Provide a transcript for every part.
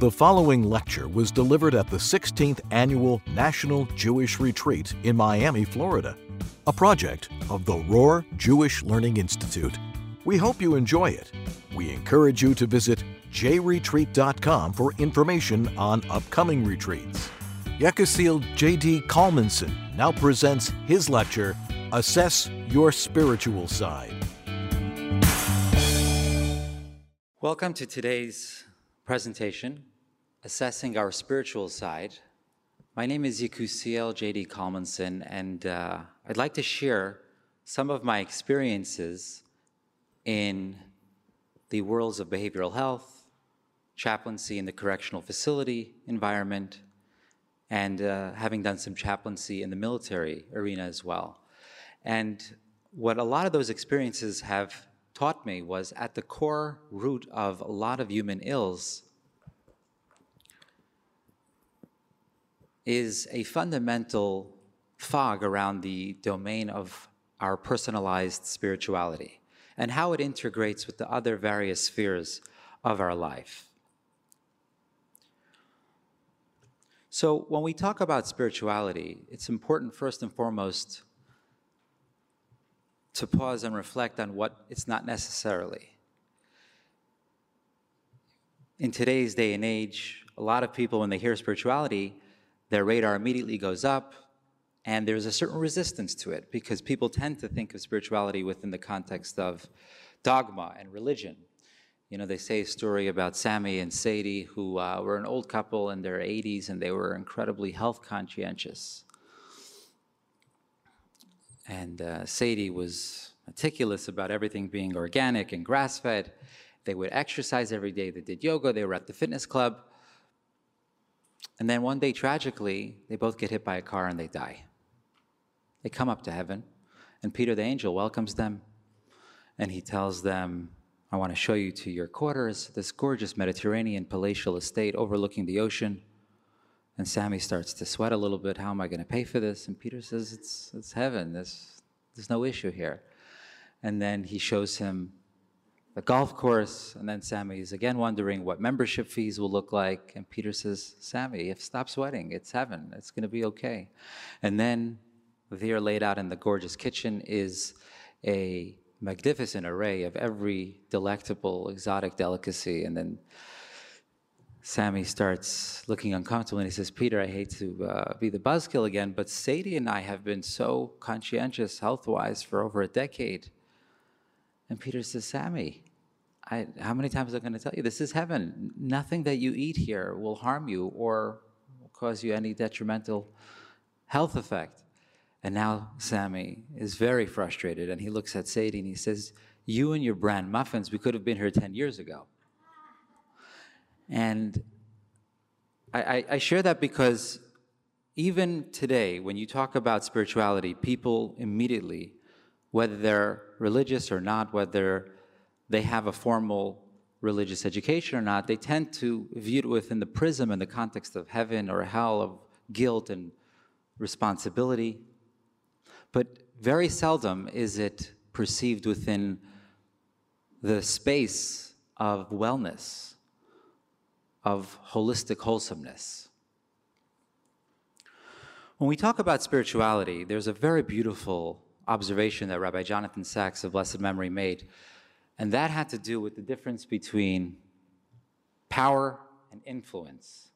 The following lecture was delivered at the 16th Annual National Jewish Retreat in Miami, Florida, a project of the Rohr Jewish Learning Institute. We hope you enjoy it. We encourage you to visit jretreat.com for information on upcoming retreats. Yekusiel J.D. Kalmanson now presents his lecture, Assess Your Spiritual Side. Welcome to today's presentation, Assessing Our Spiritual Side. My name is Yekusiel J.D. Kalmanson, and uh, I'd like to share some of my experiences in the worlds of behavioral health, chaplaincy in the correctional facility environment, and uh, having done some chaplaincy in the military arena as well. And what a lot of those experiences have taught me was at the core root of a lot of human ills is a fundamental fog around the domain of our personalized spirituality and how it integrates with the other various spheres of our life. So, when we talk about spirituality, it's important first and foremost to pause and reflect on what it's not necessarily. In today's day and age, a lot of people, when they hear spirituality, their radar immediately goes up, and there's a certain resistance to it because people tend to think of spirituality within the context of dogma and religion. You know, they say a story about Sammy and Sadie, who uh, were an old couple in their 80s and they were incredibly health conscientious. And uh, Sadie was meticulous about everything being organic and grass fed. They would exercise every day, they did yoga, they were at the fitness club. And then one day, tragically, they both get hit by a car and they die. They come up to heaven, and Peter the angel welcomes them, and he tells them, I want to show you to your quarters, this gorgeous Mediterranean palatial estate overlooking the ocean. And Sammy starts to sweat a little bit. How am I going to pay for this? And Peter says, It's, it's heaven. There's, there's no issue here. And then he shows him the golf course, and then Sammy is again wondering what membership fees will look like. And Peter says, Sammy, if stop sweating, it's heaven, it's to be okay. And then there, laid out in the gorgeous kitchen, is a magnificent array of every delectable, exotic delicacy. And then Sammy starts looking uncomfortable and he says, Peter, I hate to uh, be the buzzkill again, but Sadie and I have been so conscientious health wise for over a decade. And Peter says, Sammy, I, how many times am I going to tell you? This is heaven. Nothing that you eat here will harm you or cause you any detrimental health effect. And now Sammy is very frustrated and he looks at Sadie and he says, You and your brand muffins, we could have been here 10 years ago. And I, I, I share that because even today, when you talk about spirituality, people immediately whether they're religious or not, whether they have a formal religious education or not, they tend to view it within the prism and the context of heaven or hell, of guilt and responsibility. But very seldom is it perceived within the space of wellness, of holistic wholesomeness. When we talk about spirituality, there's a very beautiful observation that Rabbi Jonathan Sacks of blessed memory made. And that had to do with the difference between power and influence.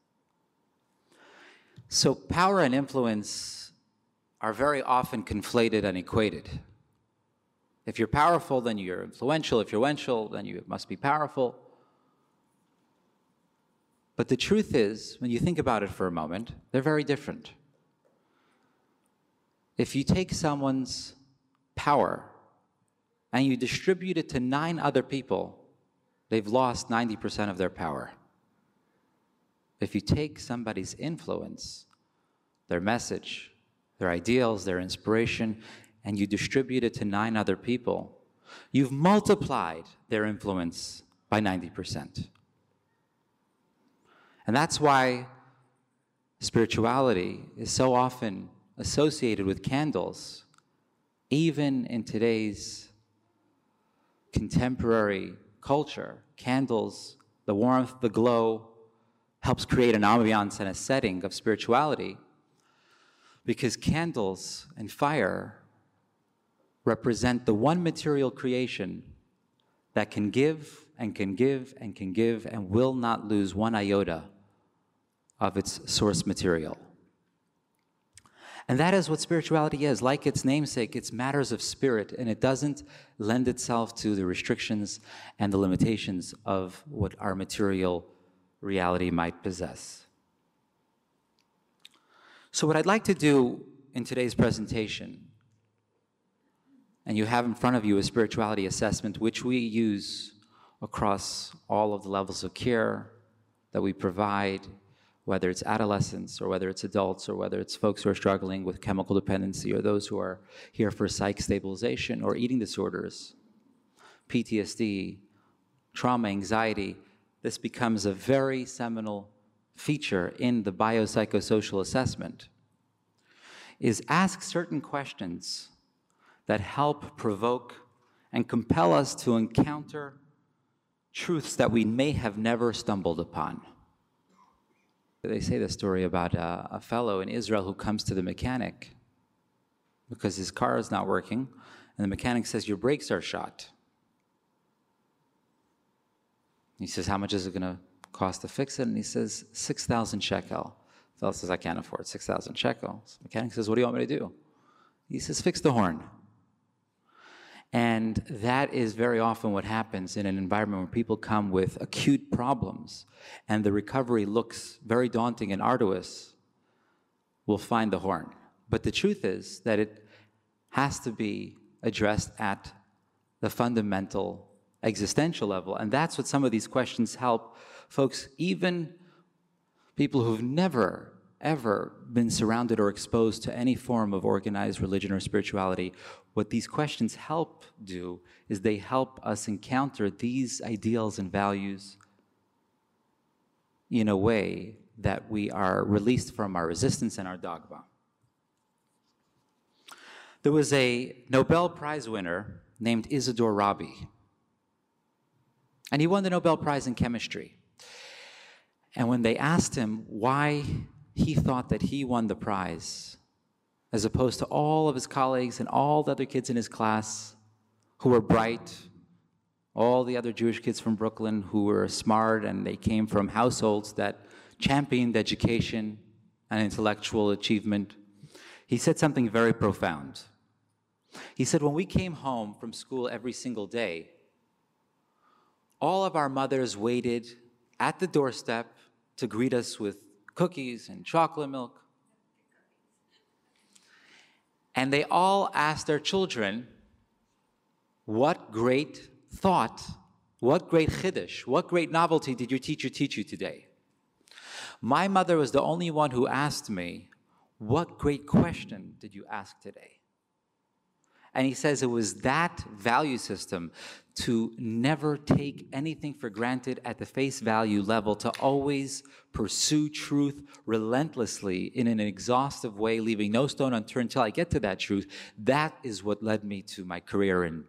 So, power and influence are very often conflated and equated. If you're powerful, then you're influential. If you're influential, then you must be powerful. But the truth is, when you think about it for a moment, they're very different. If you take someone's power and you distribute it to nine other people, they've lost 90% of their power. If you take somebody's influence, their message, their ideals, their inspiration, and you distribute it to nine other people, you've multiplied their influence by 90%. And that's why spirituality is so often associated with candles even in today's contemporary culture, candles, the warmth, the glow, helps create an ambiance and a setting of spirituality because candles and fire represent the one material creation that can give and can give and can give and will not lose one iota of its source material. And that is what spirituality is. Like its namesake, it's matters of spirit, and it doesn't lend itself to the restrictions and the limitations of what our material reality might possess. So, what I'd like to do in today's presentation, and you have in front of you a spirituality assessment, which we use across all of the levels of care that we provide whether it's adolescents or whether it's adults or whether it's folks who are struggling with chemical dependency or those who are here for psych stabilization or eating disorders, PTSD, trauma, anxiety, this becomes a very seminal feature in the biopsychosocial assessment is ask certain questions that help provoke and compel us to encounter truths that we may have never stumbled upon. They say the story about a, a fellow in Israel who comes to the mechanic because his car is not working, and the mechanic says, Your brakes are shot. He says, How much is it going to cost to fix it? And he says, 6,000 shekel. The fellow says, I can't afford 6,000 shekels. The mechanic says, What do you want me to do? He says, Fix the horn. And that is very often what happens in an environment where people come with acute problems and the recovery looks very daunting and arduous. We'll find the horn. But the truth is that it has to be addressed at the fundamental existential level. And that's what some of these questions help folks, even people who've never ever been surrounded or exposed to any form of organized religion or spirituality, what these questions help do is they help us encounter these ideals and values in a way that we are released from our resistance and our dogma. There was a Nobel Prize winner named Isidore Rabi, and he won the Nobel Prize in chemistry. And when they asked him why he thought that he won the prize, as opposed to all of his colleagues and all the other kids in his class who were bright, all the other Jewish kids from Brooklyn who were smart and they came from households that championed education and intellectual achievement. He said something very profound. He said, When we came home from school every single day, all of our mothers waited at the doorstep to greet us with cookies and chocolate milk. And they all asked their children, What great thought, what great chiddush, what great novelty did your teacher teach you today? My mother was the only one who asked me, What great question did you ask today? And he says it was that value system to never take anything for granted at the face value level, to always pursue truth relentlessly in an exhaustive way, leaving no stone unturned until I get to that truth. That is what led me to my career in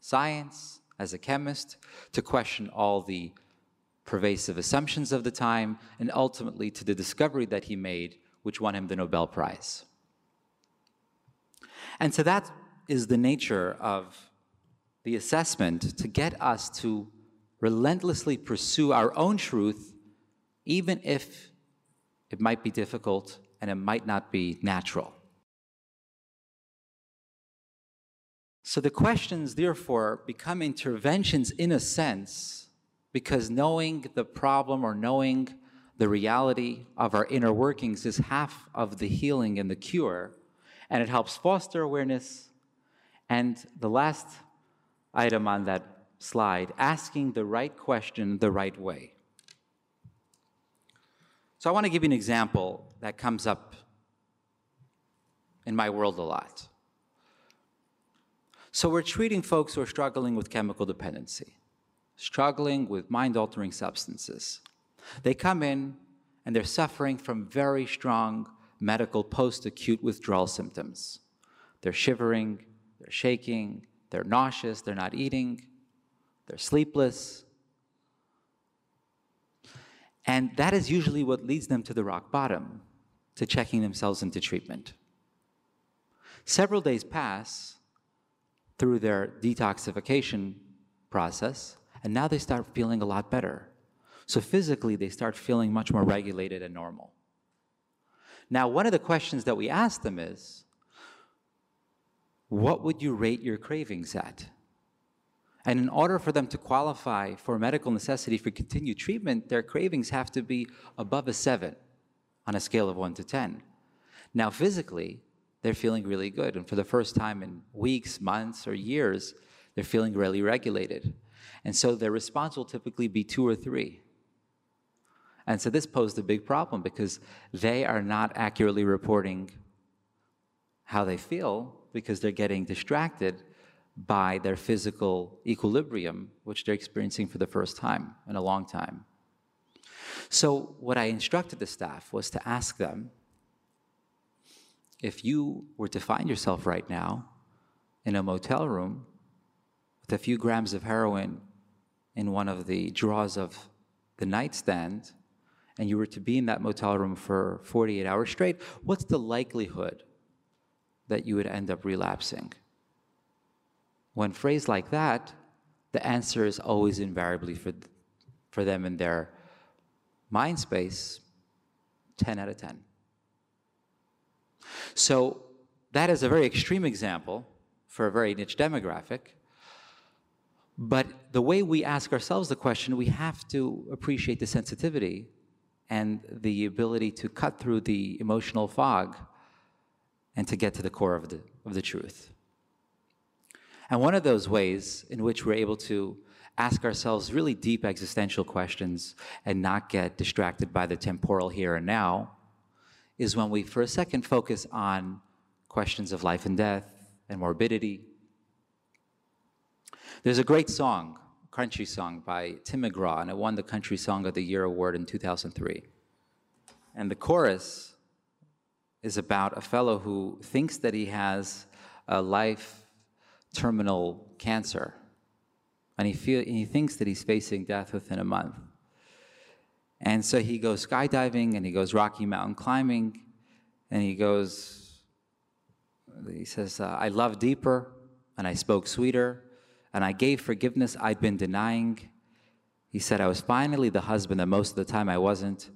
science as a chemist, to question all the pervasive assumptions of the time, and ultimately to the discovery that he made, which won him the Nobel Prize. And so that is the nature of the assessment to get us to relentlessly pursue our own truth, even if it might be difficult and it might not be natural. So the questions, therefore, become interventions in a sense, because knowing the problem or knowing the reality of our inner workings is half of the healing and the cure, and it helps foster awareness and the last item on that slide asking the right question the right way. So I want to give you an example that comes up in my world a lot. So we're treating folks who are struggling with chemical dependency, struggling with mind altering substances. They come in and they're suffering from very strong medical post acute withdrawal symptoms. They're shivering, they're shaking, they're nauseous, they're not eating, they're sleepless. And that is usually what leads them to the rock bottom, to checking themselves into treatment. Several days pass through their detoxification process, and now they start feeling a lot better. So physically, they start feeling much more regulated and normal. Now, one of the questions that we ask them is what would you rate your cravings at? And in order for them to qualify for medical necessity for continued treatment, their cravings have to be above a seven on a scale of one to 10. Now, physically, they're feeling really good. And for the first time in weeks, months, or years, they're feeling really regulated. And so their response will typically be two or three. And so this posed a big problem because they are not accurately reporting how they feel because they're getting distracted by their physical equilibrium, which they're experiencing for the first time in a long time. So, what I instructed the staff was to ask them if you were to find yourself right now in a motel room with a few grams of heroin in one of the drawers of the nightstand, and you were to be in that motel room for 48 hours straight, what's the likelihood that you would end up relapsing? When phrased like that, the answer is always invariably for, for them in their mind space 10 out of 10. So that is a very extreme example for a very niche demographic. But the way we ask ourselves the question, we have to appreciate the sensitivity and the ability to cut through the emotional fog and to get to the core of the, of the truth. And one of those ways in which we're able to ask ourselves really deep existential questions and not get distracted by the temporal here and now is when we, for a second, focus on questions of life and death and morbidity. There's a great song, country song by Tim McGraw, and it won the Country Song of the Year award in 2003. And the chorus is about a fellow who thinks that he has a life terminal cancer. And he, feel, he thinks that he's facing death within a month. And so he goes skydiving and he goes Rocky Mountain climbing and he goes, he says, uh, I love deeper and I spoke sweeter and I gave forgiveness I'd been denying. He said, I was finally the husband that most of the time I wasn't.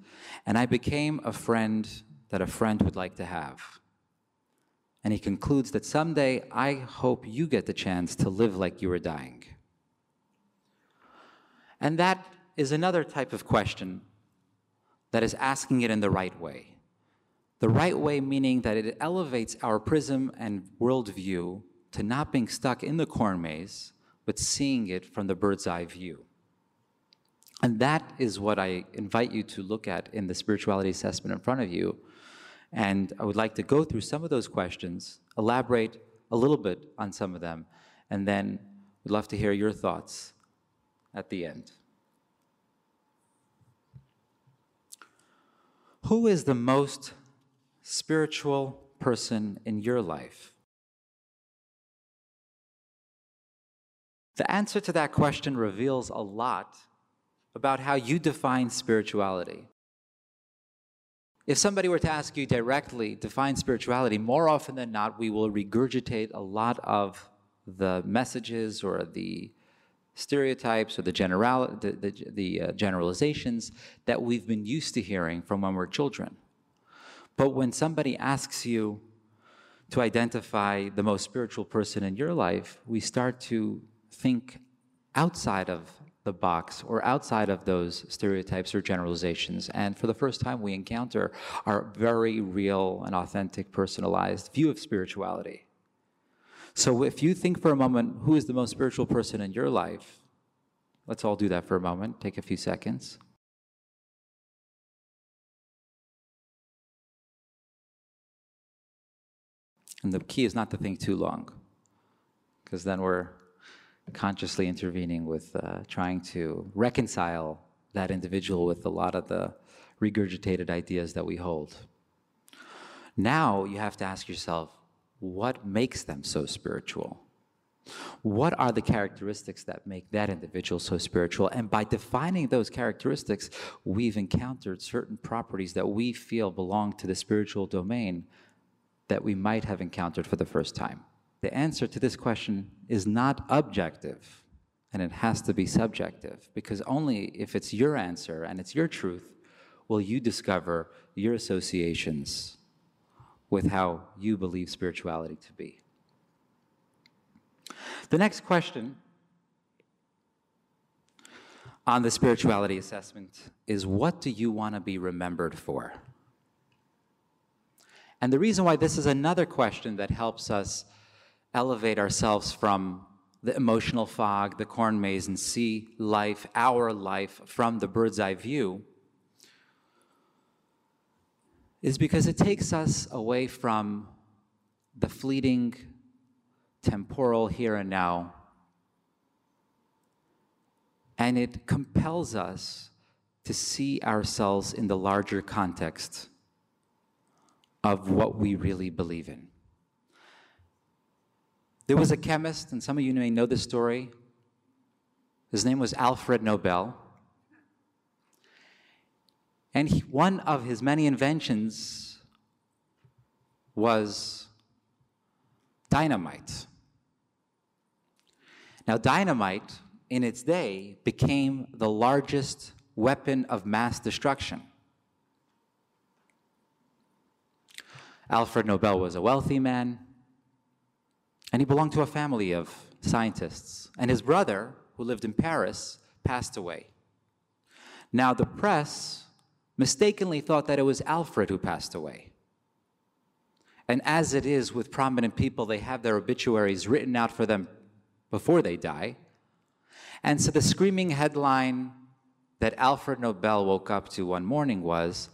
And I became a friend that a friend would like to have. And he concludes that someday I hope you get the chance to live like you were dying. And that is another type of question that is asking it in the right way. The right way meaning that it elevates our prism and worldview to not being stuck in the corn maze, but seeing it from the bird's eye view. And that is what I invite you to look at in the spirituality assessment in front of you. And I would like to go through some of those questions, elaborate a little bit on some of them, and then we'd love to hear your thoughts at the end. Who is the most spiritual person in your life? The answer to that question reveals a lot about how you define spirituality. If somebody were to ask you directly, define spirituality, more often than not, we will regurgitate a lot of the messages or the stereotypes or the, general, the, the, the uh, generalizations that we've been used to hearing from when we're children. But when somebody asks you to identify the most spiritual person in your life, we start to think outside of the box or outside of those stereotypes or generalizations. And for the first time, we encounter our very real and authentic, personalized view of spirituality. So if you think for a moment, who is the most spiritual person in your life? Let's all do that for a moment. Take a few seconds. And the key is not to think too long, because then we're consciously intervening with uh, trying to reconcile that individual with a lot of the regurgitated ideas that we hold. Now you have to ask yourself, what makes them so spiritual? What are the characteristics that make that individual so spiritual? And by defining those characteristics, we've encountered certain properties that we feel belong to the spiritual domain that we might have encountered for the first time. The answer to this question is not objective, and it has to be subjective, because only if it's your answer and it's your truth will you discover your associations with how you believe spirituality to be. The next question on the spirituality assessment is what do you want to be remembered for? And the reason why this is another question that helps us elevate ourselves from the emotional fog, the corn maze, and see life, our life, from the bird's eye view is because it takes us away from the fleeting temporal here and now. And it compels us to see ourselves in the larger context of what we really believe in. There was a chemist, and some of you may know this story. His name was Alfred Nobel. And he, one of his many inventions was dynamite. Now, dynamite in its day became the largest weapon of mass destruction. Alfred Nobel was a wealthy man, and he belonged to a family of scientists. And his brother, who lived in Paris, passed away. Now, the press mistakenly thought that it was Alfred who passed away. And as it is with prominent people, they have their obituaries written out for them before they die. And so the screaming headline that Alfred Nobel woke up to one morning was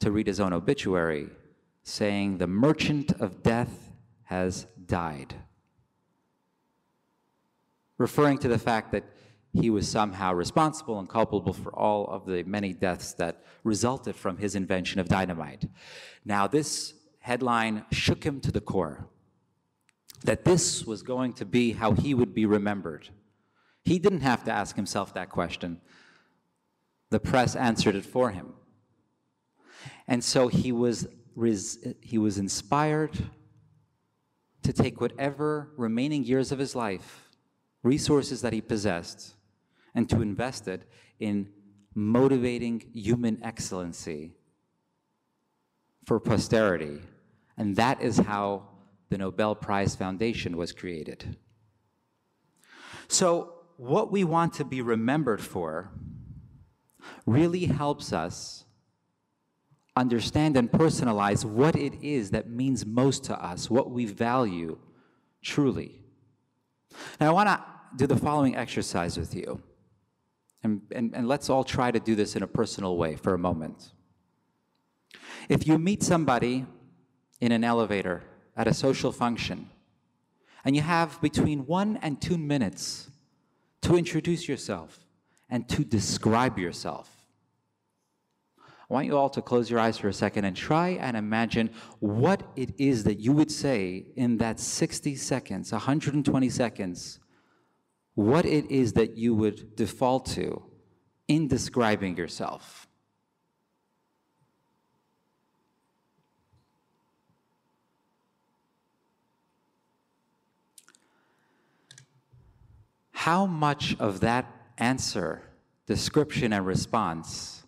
to read his own obituary, saying, The merchant of death has died. Referring to the fact that he was somehow responsible and culpable for all of the many deaths that resulted from his invention of dynamite. Now, this headline shook him to the core that this was going to be how he would be remembered. He didn't have to ask himself that question. The press answered it for him. And so he was, he was inspired to take whatever remaining years of his life, resources that he possessed, and to invest it in motivating human excellency for posterity. And that is how the Nobel Prize Foundation was created. So, what we want to be remembered for really helps us understand and personalize what it is that means most to us, what we value truly. Now, I want to do the following exercise with you. And, and, and let's all try to do this in a personal way for a moment. If you meet somebody in an elevator at a social function, and you have between one and two minutes to introduce yourself and to describe yourself. I want you all to close your eyes for a second and try and imagine what it is that you would say in that 60 seconds, 120 seconds, what it is that you would default to in describing yourself. how much of that answer, description, and response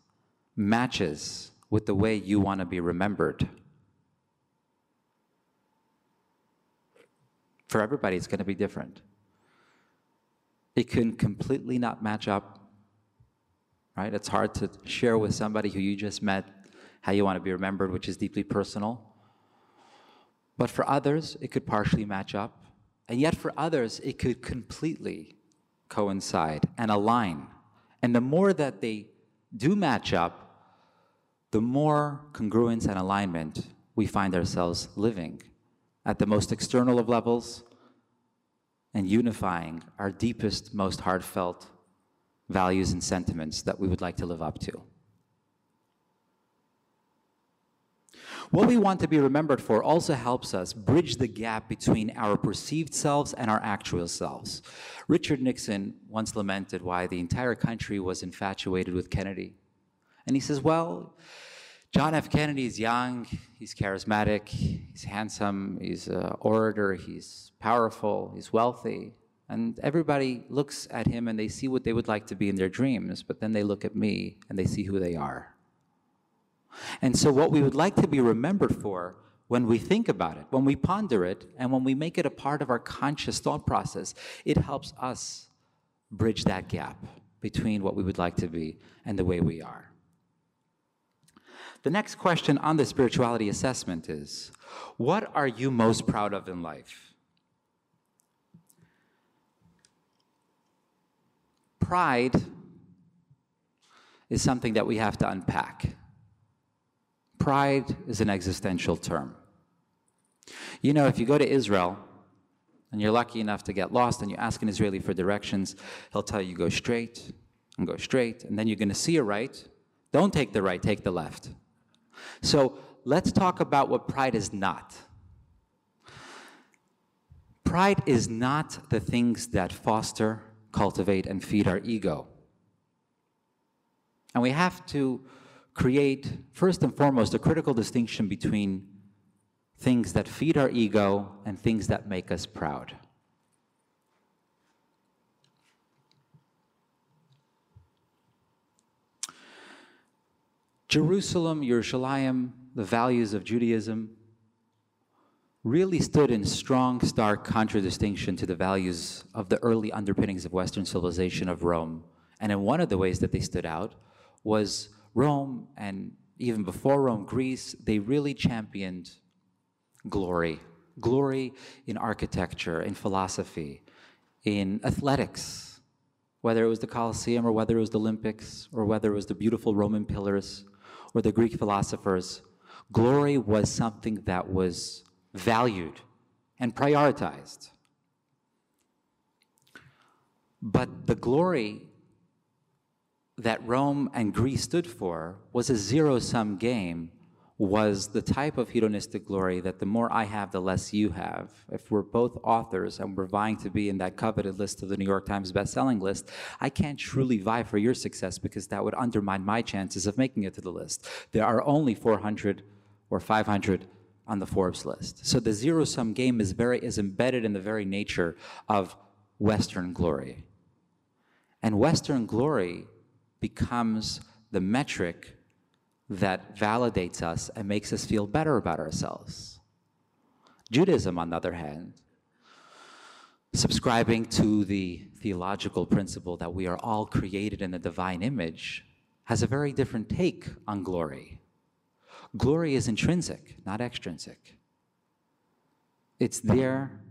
matches with the way you want to be remembered. For everybody, it's going to be different. It can completely not match up, right? It's hard to share with somebody who you just met how you want to be remembered, which is deeply personal. But for others, it could partially match up. And yet, for others, it could completely coincide and align. And the more that they do match up, the more congruence and alignment we find ourselves living at the most external of levels and unifying our deepest, most heartfelt values and sentiments that we would like to live up to. What we want to be remembered for also helps us bridge the gap between our perceived selves and our actual selves. Richard Nixon once lamented why the entire country was infatuated with Kennedy. And he says, well, John F. Kennedy is young, he's charismatic, he's handsome, he's an orator, he's powerful, he's wealthy. And everybody looks at him and they see what they would like to be in their dreams, but then they look at me and they see who they are. And so, what we would like to be remembered for when we think about it, when we ponder it, and when we make it a part of our conscious thought process, it helps us bridge that gap between what we would like to be and the way we are. The next question on the spirituality assessment is What are you most proud of in life? Pride is something that we have to unpack. Pride is an existential term. You know, if you go to Israel and you're lucky enough to get lost and you ask an Israeli for directions, he'll tell you go straight and go straight, and then you're going to see a right. Don't take the right, take the left. So let's talk about what pride is not. Pride is not the things that foster, cultivate, and feed our ego. And we have to create, first and foremost, a critical distinction between things that feed our ego and things that make us proud. Jerusalem, Yerushalayim, the values of Judaism, really stood in strong, stark contradistinction to the values of the early underpinnings of Western civilization of Rome. And in one of the ways that they stood out was Rome, and even before Rome, Greece, they really championed glory. Glory in architecture, in philosophy, in athletics, whether it was the Colosseum or whether it was the Olympics or whether it was the beautiful Roman pillars or the Greek philosophers, glory was something that was valued and prioritized. But the glory that Rome and Greece stood for was a zero sum game, was the type of hedonistic glory that the more I have, the less you have. If we're both authors and we're vying to be in that coveted list of the New York Times bestselling list, I can't truly vie for your success because that would undermine my chances of making it to the list. There are only 400 or 500 on the Forbes list. So the zero sum game is very is embedded in the very nature of Western glory. And Western glory becomes the metric that validates us and makes us feel better about ourselves. Judaism, on the other hand, subscribing to the theological principle that we are all created in the divine image, has a very different take on glory. Glory is intrinsic, not extrinsic. It's there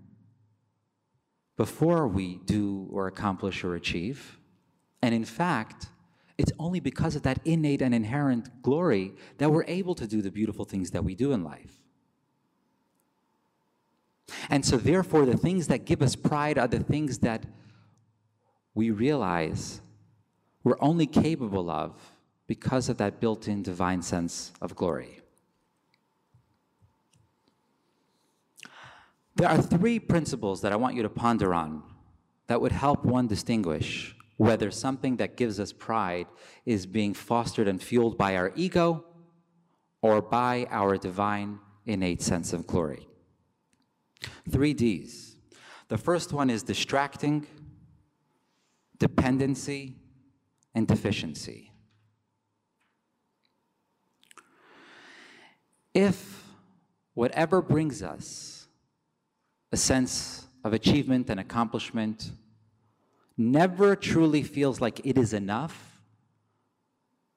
before we do or accomplish or achieve. And in fact, it's only because of that innate and inherent glory that we're able to do the beautiful things that we do in life. And so, therefore, the things that give us pride are the things that we realize we're only capable of because of that built in divine sense of glory. There are three principles that I want you to ponder on that would help one distinguish whether something that gives us pride is being fostered and fueled by our ego or by our divine innate sense of glory. Three D's. The first one is distracting, dependency, and deficiency. If whatever brings us a sense of achievement and accomplishment never truly feels like it is enough.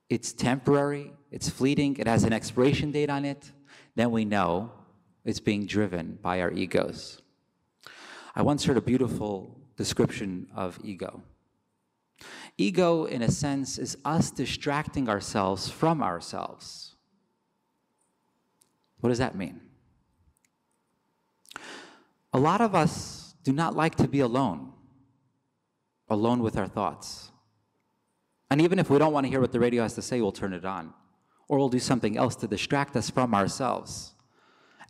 It's temporary, it's fleeting, it has an expiration date on it, then we know it's being driven by our egos. I once heard a beautiful description of ego. Ego, in a sense, is us distracting ourselves from ourselves. What does that mean? A lot of us do not like to be alone alone with our thoughts. And even if we don't want to hear what the radio has to say, we'll turn it on. or we'll do something else to distract us from ourselves.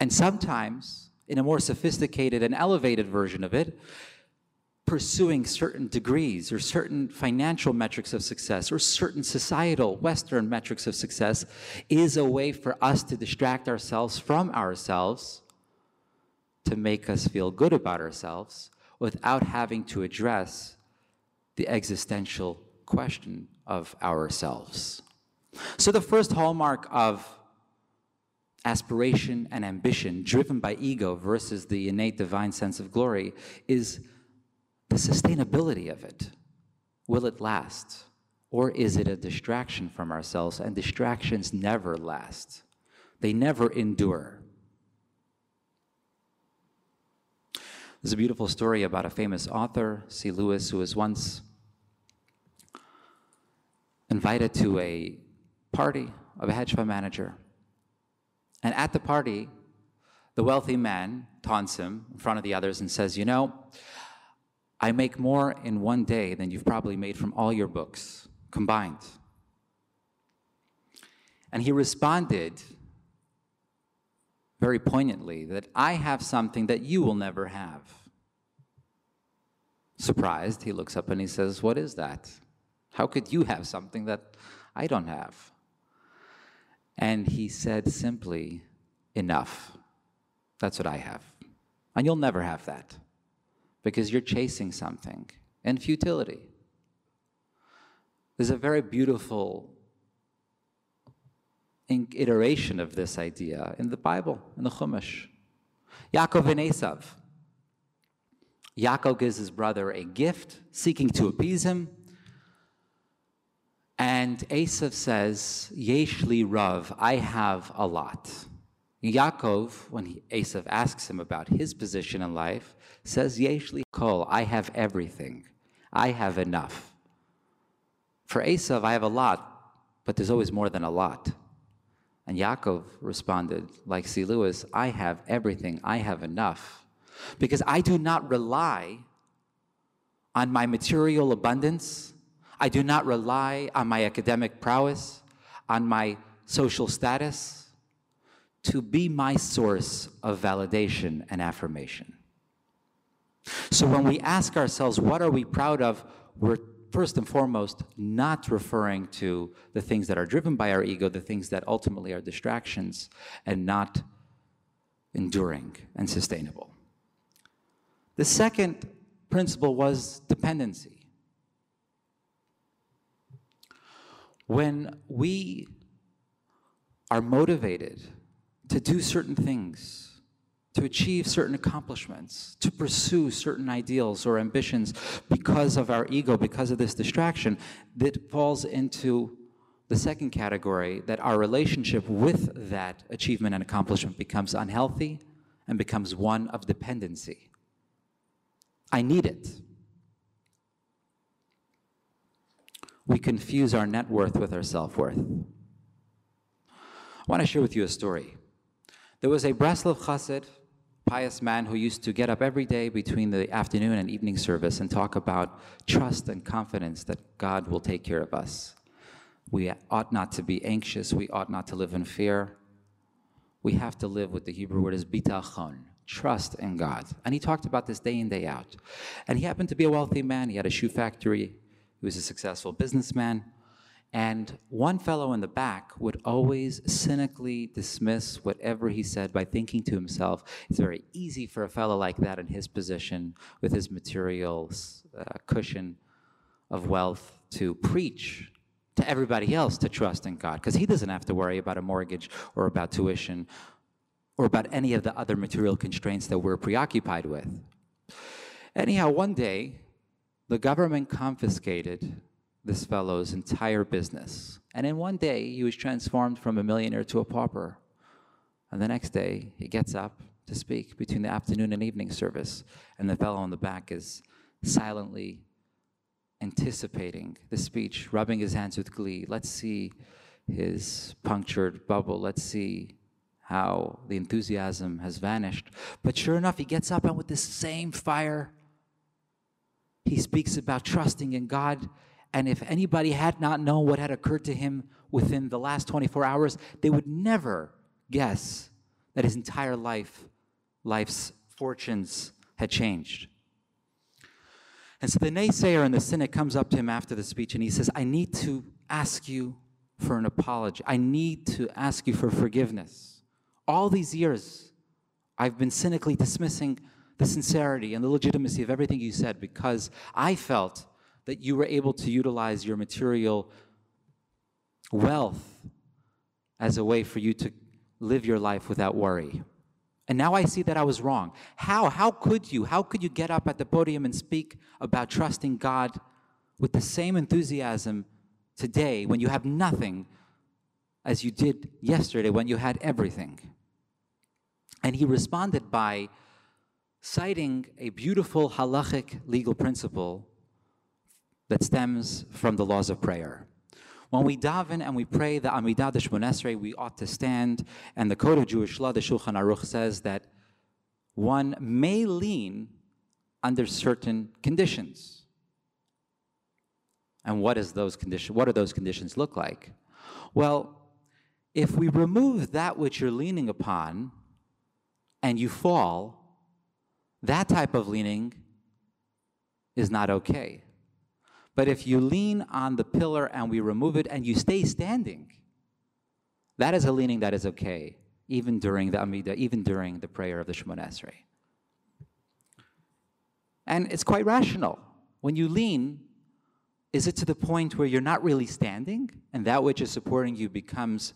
And sometimes, in a more sophisticated and elevated version of it, pursuing certain degrees or certain financial metrics of success or certain societal Western metrics of success is a way for us to distract ourselves from ourselves to make us feel good about ourselves without having to address the existential question of ourselves. So, the first hallmark of aspiration and ambition driven by ego versus the innate divine sense of glory is the sustainability of it. Will it last? Or is it a distraction from ourselves? And distractions never last, they never endure. There's a beautiful story about a famous author, C. Lewis, who was once invited to a party of a hedge fund manager. And at the party, the wealthy man taunts him in front of the others and says, You know, I make more in one day than you've probably made from all your books combined. And he responded very poignantly that I have something that you will never have. Surprised, he looks up and he says, What is that? How could you have something that I don't have? And he said simply, Enough. That's what I have. And you'll never have that because you're chasing something in futility. There's a very beautiful iteration of this idea in the Bible, in the Chumash. Yaakov and Esav. Yaakov gives his brother a gift, seeking to appease him. And Esav says, Yeshli Rav, I have a lot. Yaakov, when he, Esav asks him about his position in life, says, Yeshli Kol, I have everything. I have enough. For Esav, I have a lot, but there's always more than a lot. And Yaakov responded, like C. Lewis, I have everything. I have enough. Because I do not rely on my material abundance. I do not rely on my academic prowess, on my social status to be my source of validation and affirmation. So when we ask ourselves, what are we proud of? We're first and foremost not referring to the things that are driven by our ego, the things that ultimately are distractions and not enduring and sustainable. The second principle was dependency. When we are motivated to do certain things, to achieve certain accomplishments, to pursue certain ideals or ambitions because of our ego, because of this distraction, that falls into the second category that our relationship with that achievement and accomplishment becomes unhealthy and becomes one of dependency. I need it. We confuse our net worth with our self worth. I want to share with you a story. There was a Breslov Chassid pious man who used to get up every day between the afternoon and evening service and talk about trust and confidence that God will take care of us. We ought not to be anxious. We ought not to live in fear. We have to live with the Hebrew word is bitachon, trust in God. And he talked about this day in, day out. And he happened to be a wealthy man. He had a shoe factory. He was a successful businessman. And one fellow in the back would always cynically dismiss whatever he said by thinking to himself, it's very easy for a fellow like that in his position, with his material uh, cushion of wealth, to preach to everybody else to trust in God, because he doesn't have to worry about a mortgage or about tuition or about any of the other material constraints that we're preoccupied with. Anyhow, one day, the government confiscated this fellow's entire business. And in one day, he was transformed from a millionaire to a pauper. And the next day, he gets up to speak between the afternoon and evening service. And the fellow in the back is silently anticipating the speech, rubbing his hands with glee. Let's see his punctured bubble. Let's see how the enthusiasm has vanished. But sure enough, he gets up and with the same fire, he speaks about trusting in God And if anybody had not known what had occurred to him within the last 24 hours, they would never guess that his entire life, life's fortunes had changed. And so the naysayer and the cynic comes up to him after the speech and he says, I need to ask you for an apology. I need to ask you for forgiveness. All these years, I've been cynically dismissing the sincerity and the legitimacy of everything you said because I felt that you were able to utilize your material wealth as a way for you to live your life without worry. And now I see that I was wrong. How? How could you? How could you get up at the podium and speak about trusting God with the same enthusiasm today when you have nothing as you did yesterday when you had everything? And he responded by citing a beautiful halachic legal principle that stems from the laws of prayer. When we daven and we pray the Amidah de Shmonesrei, we ought to stand. And the Code of Jewish Law, the Shulchan Aruch, says that one may lean under certain conditions. And what is those conditions? What do those conditions look like? Well, if we remove that which you're leaning upon and you fall, that type of leaning is not okay. But if you lean on the pillar and we remove it and you stay standing, that is a leaning that is okay, even during the Amidah, even during the prayer of the Shemona Esrei. And it's quite rational. When you lean, is it to the point where you're not really standing and that which is supporting you becomes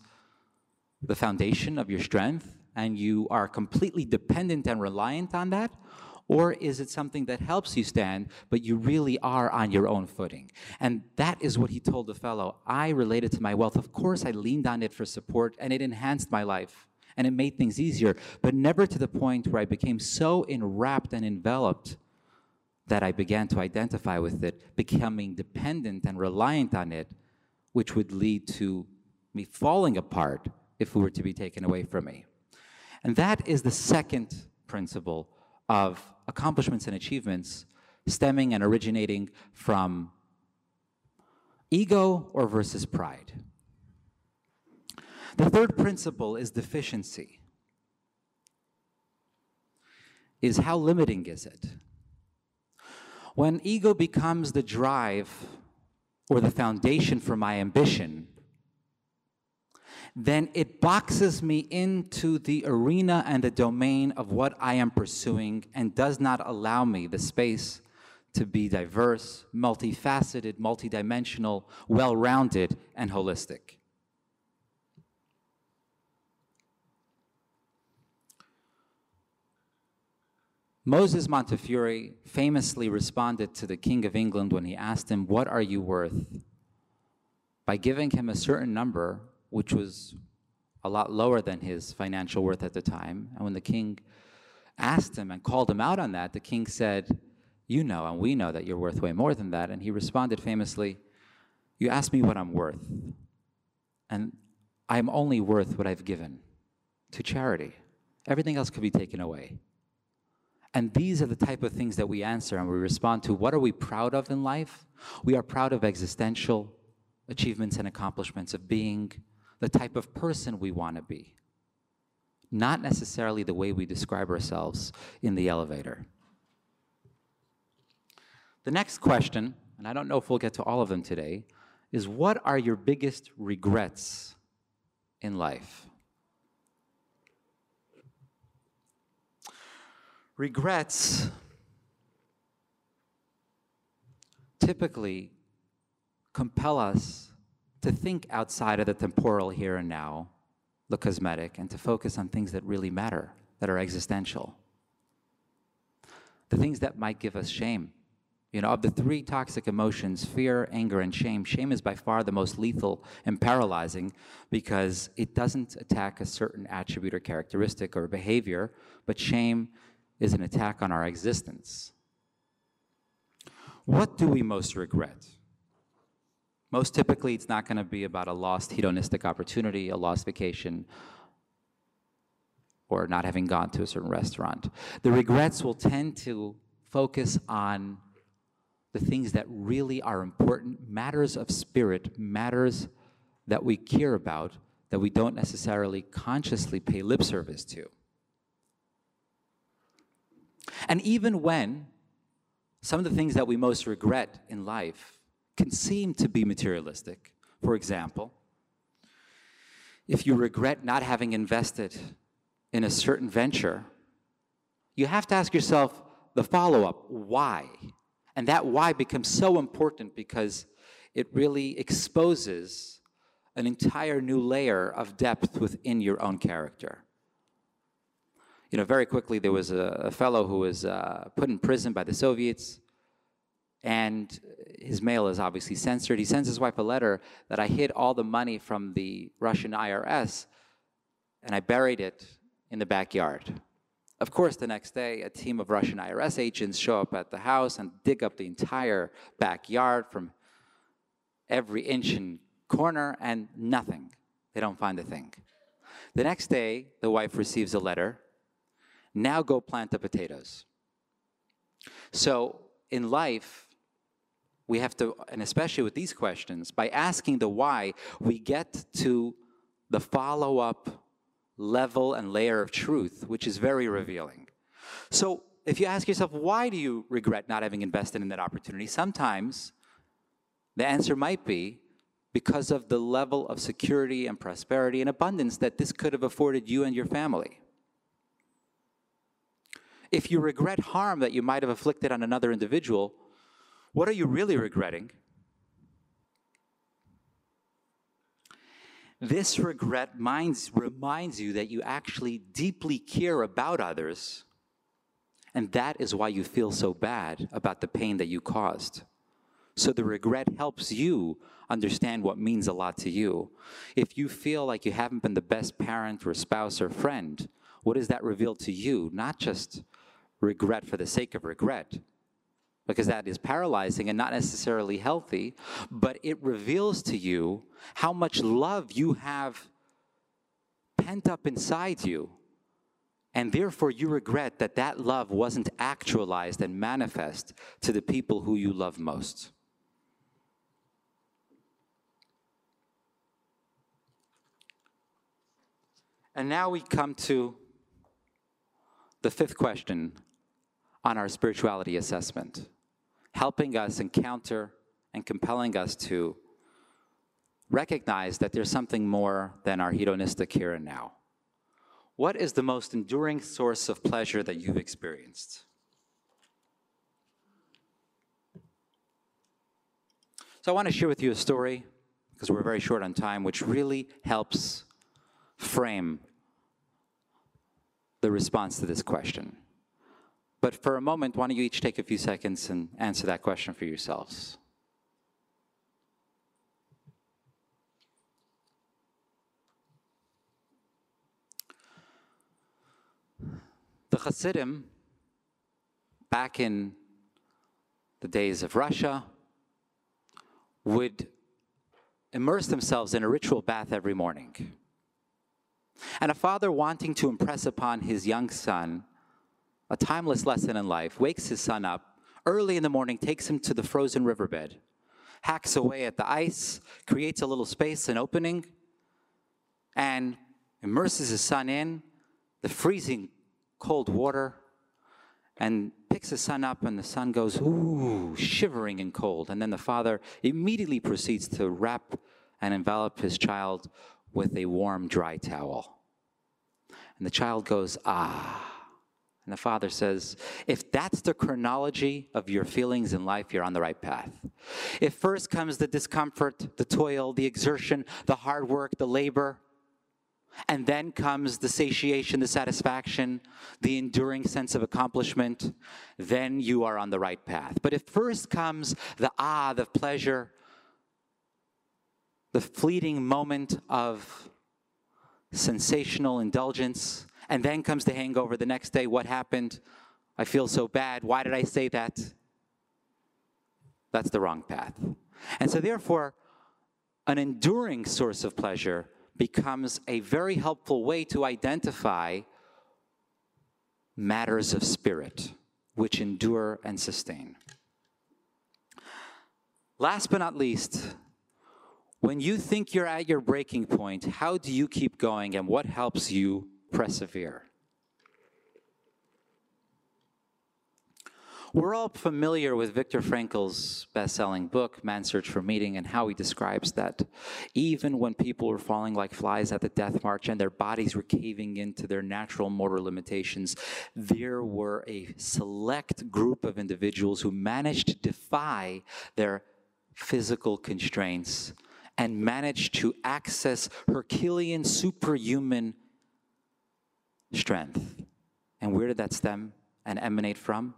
the foundation of your strength and you are completely dependent and reliant on that? Or is it something that helps you stand, but you really are on your own footing? And that is what he told the fellow. I related to my wealth. Of course, I leaned on it for support, and it enhanced my life and it made things easier, but never to the point where I became so enwrapped and enveloped that I began to identify with it, becoming dependent and reliant on it, which would lead to me falling apart if it were to be taken away from me. And that is the second principle of accomplishments and achievements stemming and originating from ego or versus pride. The third principle is deficiency. Is how limiting is it? When ego becomes the drive or the foundation for my ambition, then it boxes me into the arena and the domain of what I am pursuing and does not allow me the space to be diverse, multifaceted, multidimensional, well rounded, and holistic. Moses Montefiore famously responded to the King of England when he asked him, What are you worth? by giving him a certain number which was a lot lower than his financial worth at the time. And when the king asked him and called him out on that, the king said, You know, and we know that you're worth way more than that. And he responded famously, You ask me what I'm worth, and I'm only worth what I've given to charity. Everything else could be taken away. And these are the type of things that we answer and we respond to. What are we proud of in life? We are proud of existential achievements and accomplishments, of being the type of person we want to be, not necessarily the way we describe ourselves in the elevator. The next question, and I don't know if we'll get to all of them today, is what are your biggest regrets in life? Regrets typically compel us to think outside of the temporal here and now, the cosmetic, and to focus on things that really matter, that are existential. The things that might give us shame. You know, of the three toxic emotions, fear, anger, and shame, shame is by far the most lethal and paralyzing because it doesn't attack a certain attribute or characteristic or behavior, but shame is an attack on our existence. What do we most regret? Most typically, it's not going to be about a lost hedonistic opportunity, a lost vacation, or not having gone to a certain restaurant. The regrets will tend to focus on the things that really are important, matters of spirit, matters that we care about, that we don't necessarily consciously pay lip service to. And even when some of the things that we most regret in life can seem to be materialistic, for example, if you regret not having invested in a certain venture, you have to ask yourself the follow up why? And that why becomes so important because it really exposes an entire new layer of depth within your own character. You know, very quickly, there was a, a fellow who was uh, put in prison by the Soviets, and his mail is obviously censored. He sends his wife a letter that I hid all the money from the Russian IRS and I buried it in the backyard. Of course, the next day, a team of Russian IRS agents show up at the house and dig up the entire backyard from every inch and corner, and nothing. They don't find a thing. The next day, the wife receives a letter now go plant the potatoes. So, in life, we have to, and especially with these questions, by asking the why, we get to the follow up level and layer of truth, which is very revealing. So, if you ask yourself, why do you regret not having invested in that opportunity? Sometimes the answer might be because of the level of security and prosperity and abundance that this could have afforded you and your family. If you regret harm that you might have afflicted on another individual, what are you really regretting? This regret minds, reminds you that you actually deeply care about others, and that is why you feel so bad about the pain that you caused. So the regret helps you understand what means a lot to you. If you feel like you haven't been the best parent or spouse or friend, what does that reveal to you? Not just regret for the sake of regret, because that is paralyzing and not necessarily healthy, but it reveals to you how much love you have pent up inside you. And therefore, you regret that that love wasn't actualized and manifest to the people who you love most. And now we come to the fifth question on our spirituality assessment helping us encounter and compelling us to recognize that there's something more than our hedonistic here and now. What is the most enduring source of pleasure that you've experienced? So I want to share with you a story, because we're very short on time, which really helps frame the response to this question. But for a moment, why don't you each take a few seconds and answer that question for yourselves? The Hasidim, back in the days of Russia, would immerse themselves in a ritual bath every morning. And a father wanting to impress upon his young son a timeless lesson in life, wakes his son up early in the morning, takes him to the frozen riverbed, hacks away at the ice, creates a little space, an opening, and immerses his son in the freezing cold water and picks his son up, and the son goes, ooh, shivering and cold. And then the father immediately proceeds to wrap and envelop his child with a warm, dry towel. And the child goes, ah. And the father says, if that's the chronology of your feelings in life, you're on the right path. If first comes the discomfort, the toil, the exertion, the hard work, the labor, and then comes the satiation, the satisfaction, the enduring sense of accomplishment, then you are on the right path. But if first comes the ah, the pleasure, the fleeting moment of sensational indulgence, and then comes the hangover the next day. What happened? I feel so bad. Why did I say that? That's the wrong path. And so, therefore, an enduring source of pleasure becomes a very helpful way to identify matters of spirit which endure and sustain. Last but not least, when you think you're at your breaking point, how do you keep going and what helps you persevere? We're all familiar with Viktor Frankl's best selling book, Man's Search for Meaning, and how he describes that even when people were falling like flies at the death march and their bodies were caving into their natural motor limitations, there were a select group of individuals who managed to defy their physical constraints and managed to access Herculean superhuman strength. And where did that stem and emanate from?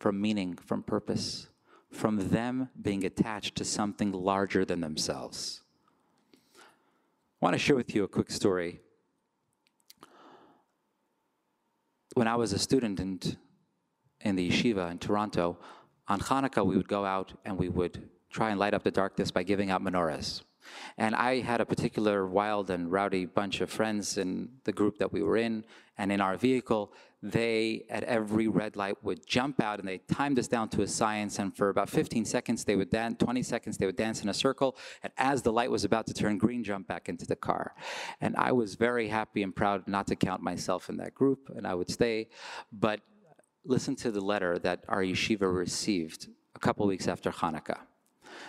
from meaning, from purpose, from them being attached to something larger than themselves. I want to share with you a quick story. When I was a student in, in the yeshiva in Toronto, on Hanukkah we would go out and we would try and light up the darkness by giving out menorahs. And I had a particular wild and rowdy bunch of friends in the group that we were in, and in our vehicle, they, at every red light, would jump out and they timed us down to a science. And for about 15 seconds, they would dance, 20 seconds, they would dance in a circle. And as the light was about to turn green, jump back into the car. And I was very happy and proud not to count myself in that group, and I would stay. But listen to the letter that our yeshiva received a couple weeks after Hanukkah.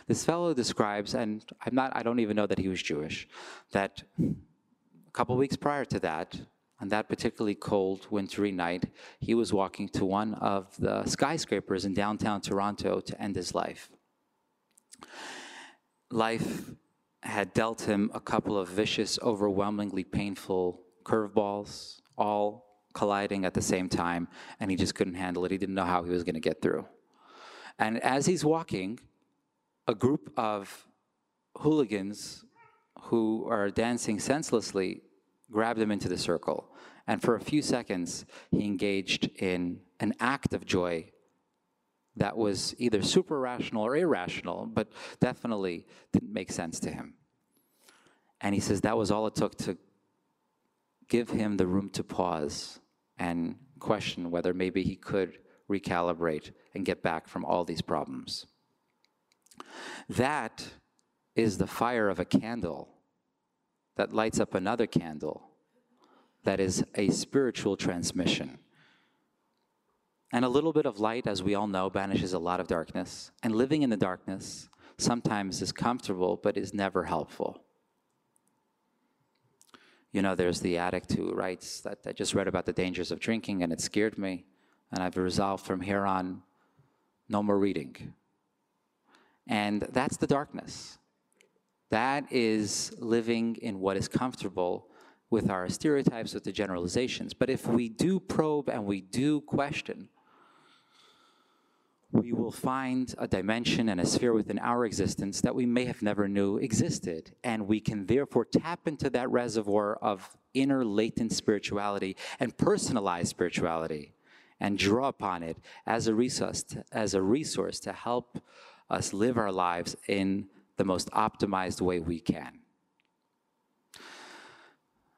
This fellow describes, and I'm not, I don't even know that he was Jewish, that a couple weeks prior to that, on that particularly cold, wintry night, he was walking to one of the skyscrapers in downtown Toronto to end his life. Life had dealt him a couple of vicious, overwhelmingly painful curveballs, all colliding at the same time, and he just couldn't handle it. He didn't know how he was going to get through. And as he's walking, a group of hooligans who are dancing senselessly grabbed him into the circle. And for a few seconds, he engaged in an act of joy that was either super rational or irrational, but definitely didn't make sense to him. And he says that was all it took to give him the room to pause and question whether maybe he could recalibrate and get back from all these problems. That is the fire of a candle that lights up another candle that is a spiritual transmission. And a little bit of light, as we all know, banishes a lot of darkness. And living in the darkness sometimes is comfortable, but is never helpful. You know, there's the addict who writes that I just read about the dangers of drinking and it scared me. And I've resolved from here on no more reading. And that's the darkness. That is living in what is comfortable with our stereotypes, with the generalizations. But if we do probe and we do question, we will find a dimension and a sphere within our existence that we may have never knew existed. And we can therefore tap into that reservoir of inner latent spirituality and personalized spirituality and draw upon it as a resource to, as a resource to help us live our lives in the most optimized way we can.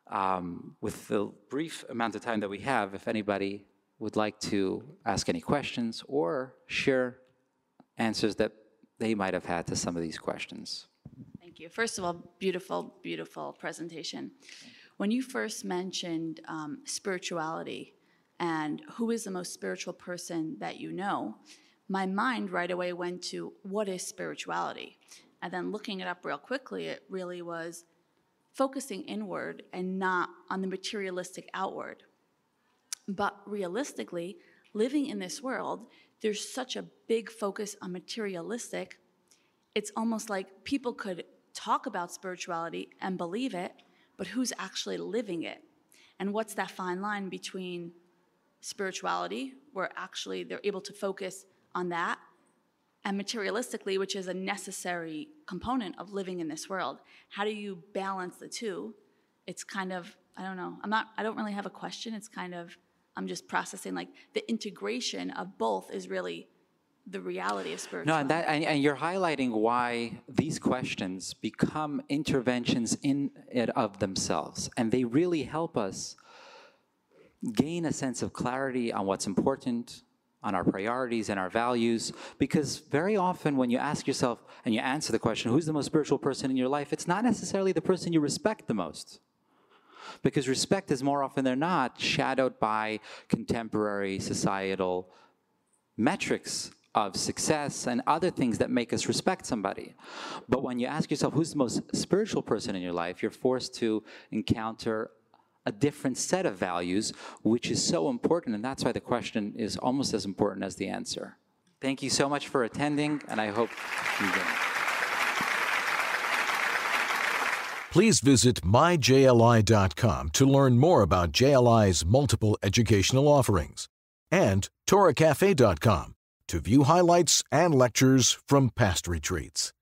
Um, with the brief amount of time that we have, if anybody would like to ask any questions or share answers that they might have had to some of these questions. Thank you. First of all, beautiful, beautiful presentation. When you first mentioned um, spirituality and who is the most spiritual person that you know, my mind right away went to what is spirituality? And then looking it up real quickly, it really was focusing inward and not on the materialistic outward. But realistically, living in this world, there's such a big focus on materialistic. It's almost like people could talk about spirituality and believe it, but who's actually living it? And what's that fine line between spirituality, where actually they're able to focus on that, and materialistically, which is a necessary component of living in this world. How do you balance the two? It's kind of, I don't know, I'm not, I don't really have a question. It's kind of, I'm just processing like the integration of both is really the reality of spirituality. No, and, that, and, and you're highlighting why these questions become interventions in it of themselves. And they really help us gain a sense of clarity on what's important, on our priorities and our values. Because very often, when you ask yourself and you answer the question, who's the most spiritual person in your life, it's not necessarily the person you respect the most. Because respect is more often than not shadowed by contemporary societal metrics of success and other things that make us respect somebody. But when you ask yourself who's the most spiritual person in your life, you're forced to encounter a different set of values, which is so important. And that's why the question is almost as important as the answer. Thank you so much for attending, and I hope you get. Please visit myjli.com to learn more about JLI's multiple educational offerings and torahcafe.com to view highlights and lectures from past retreats.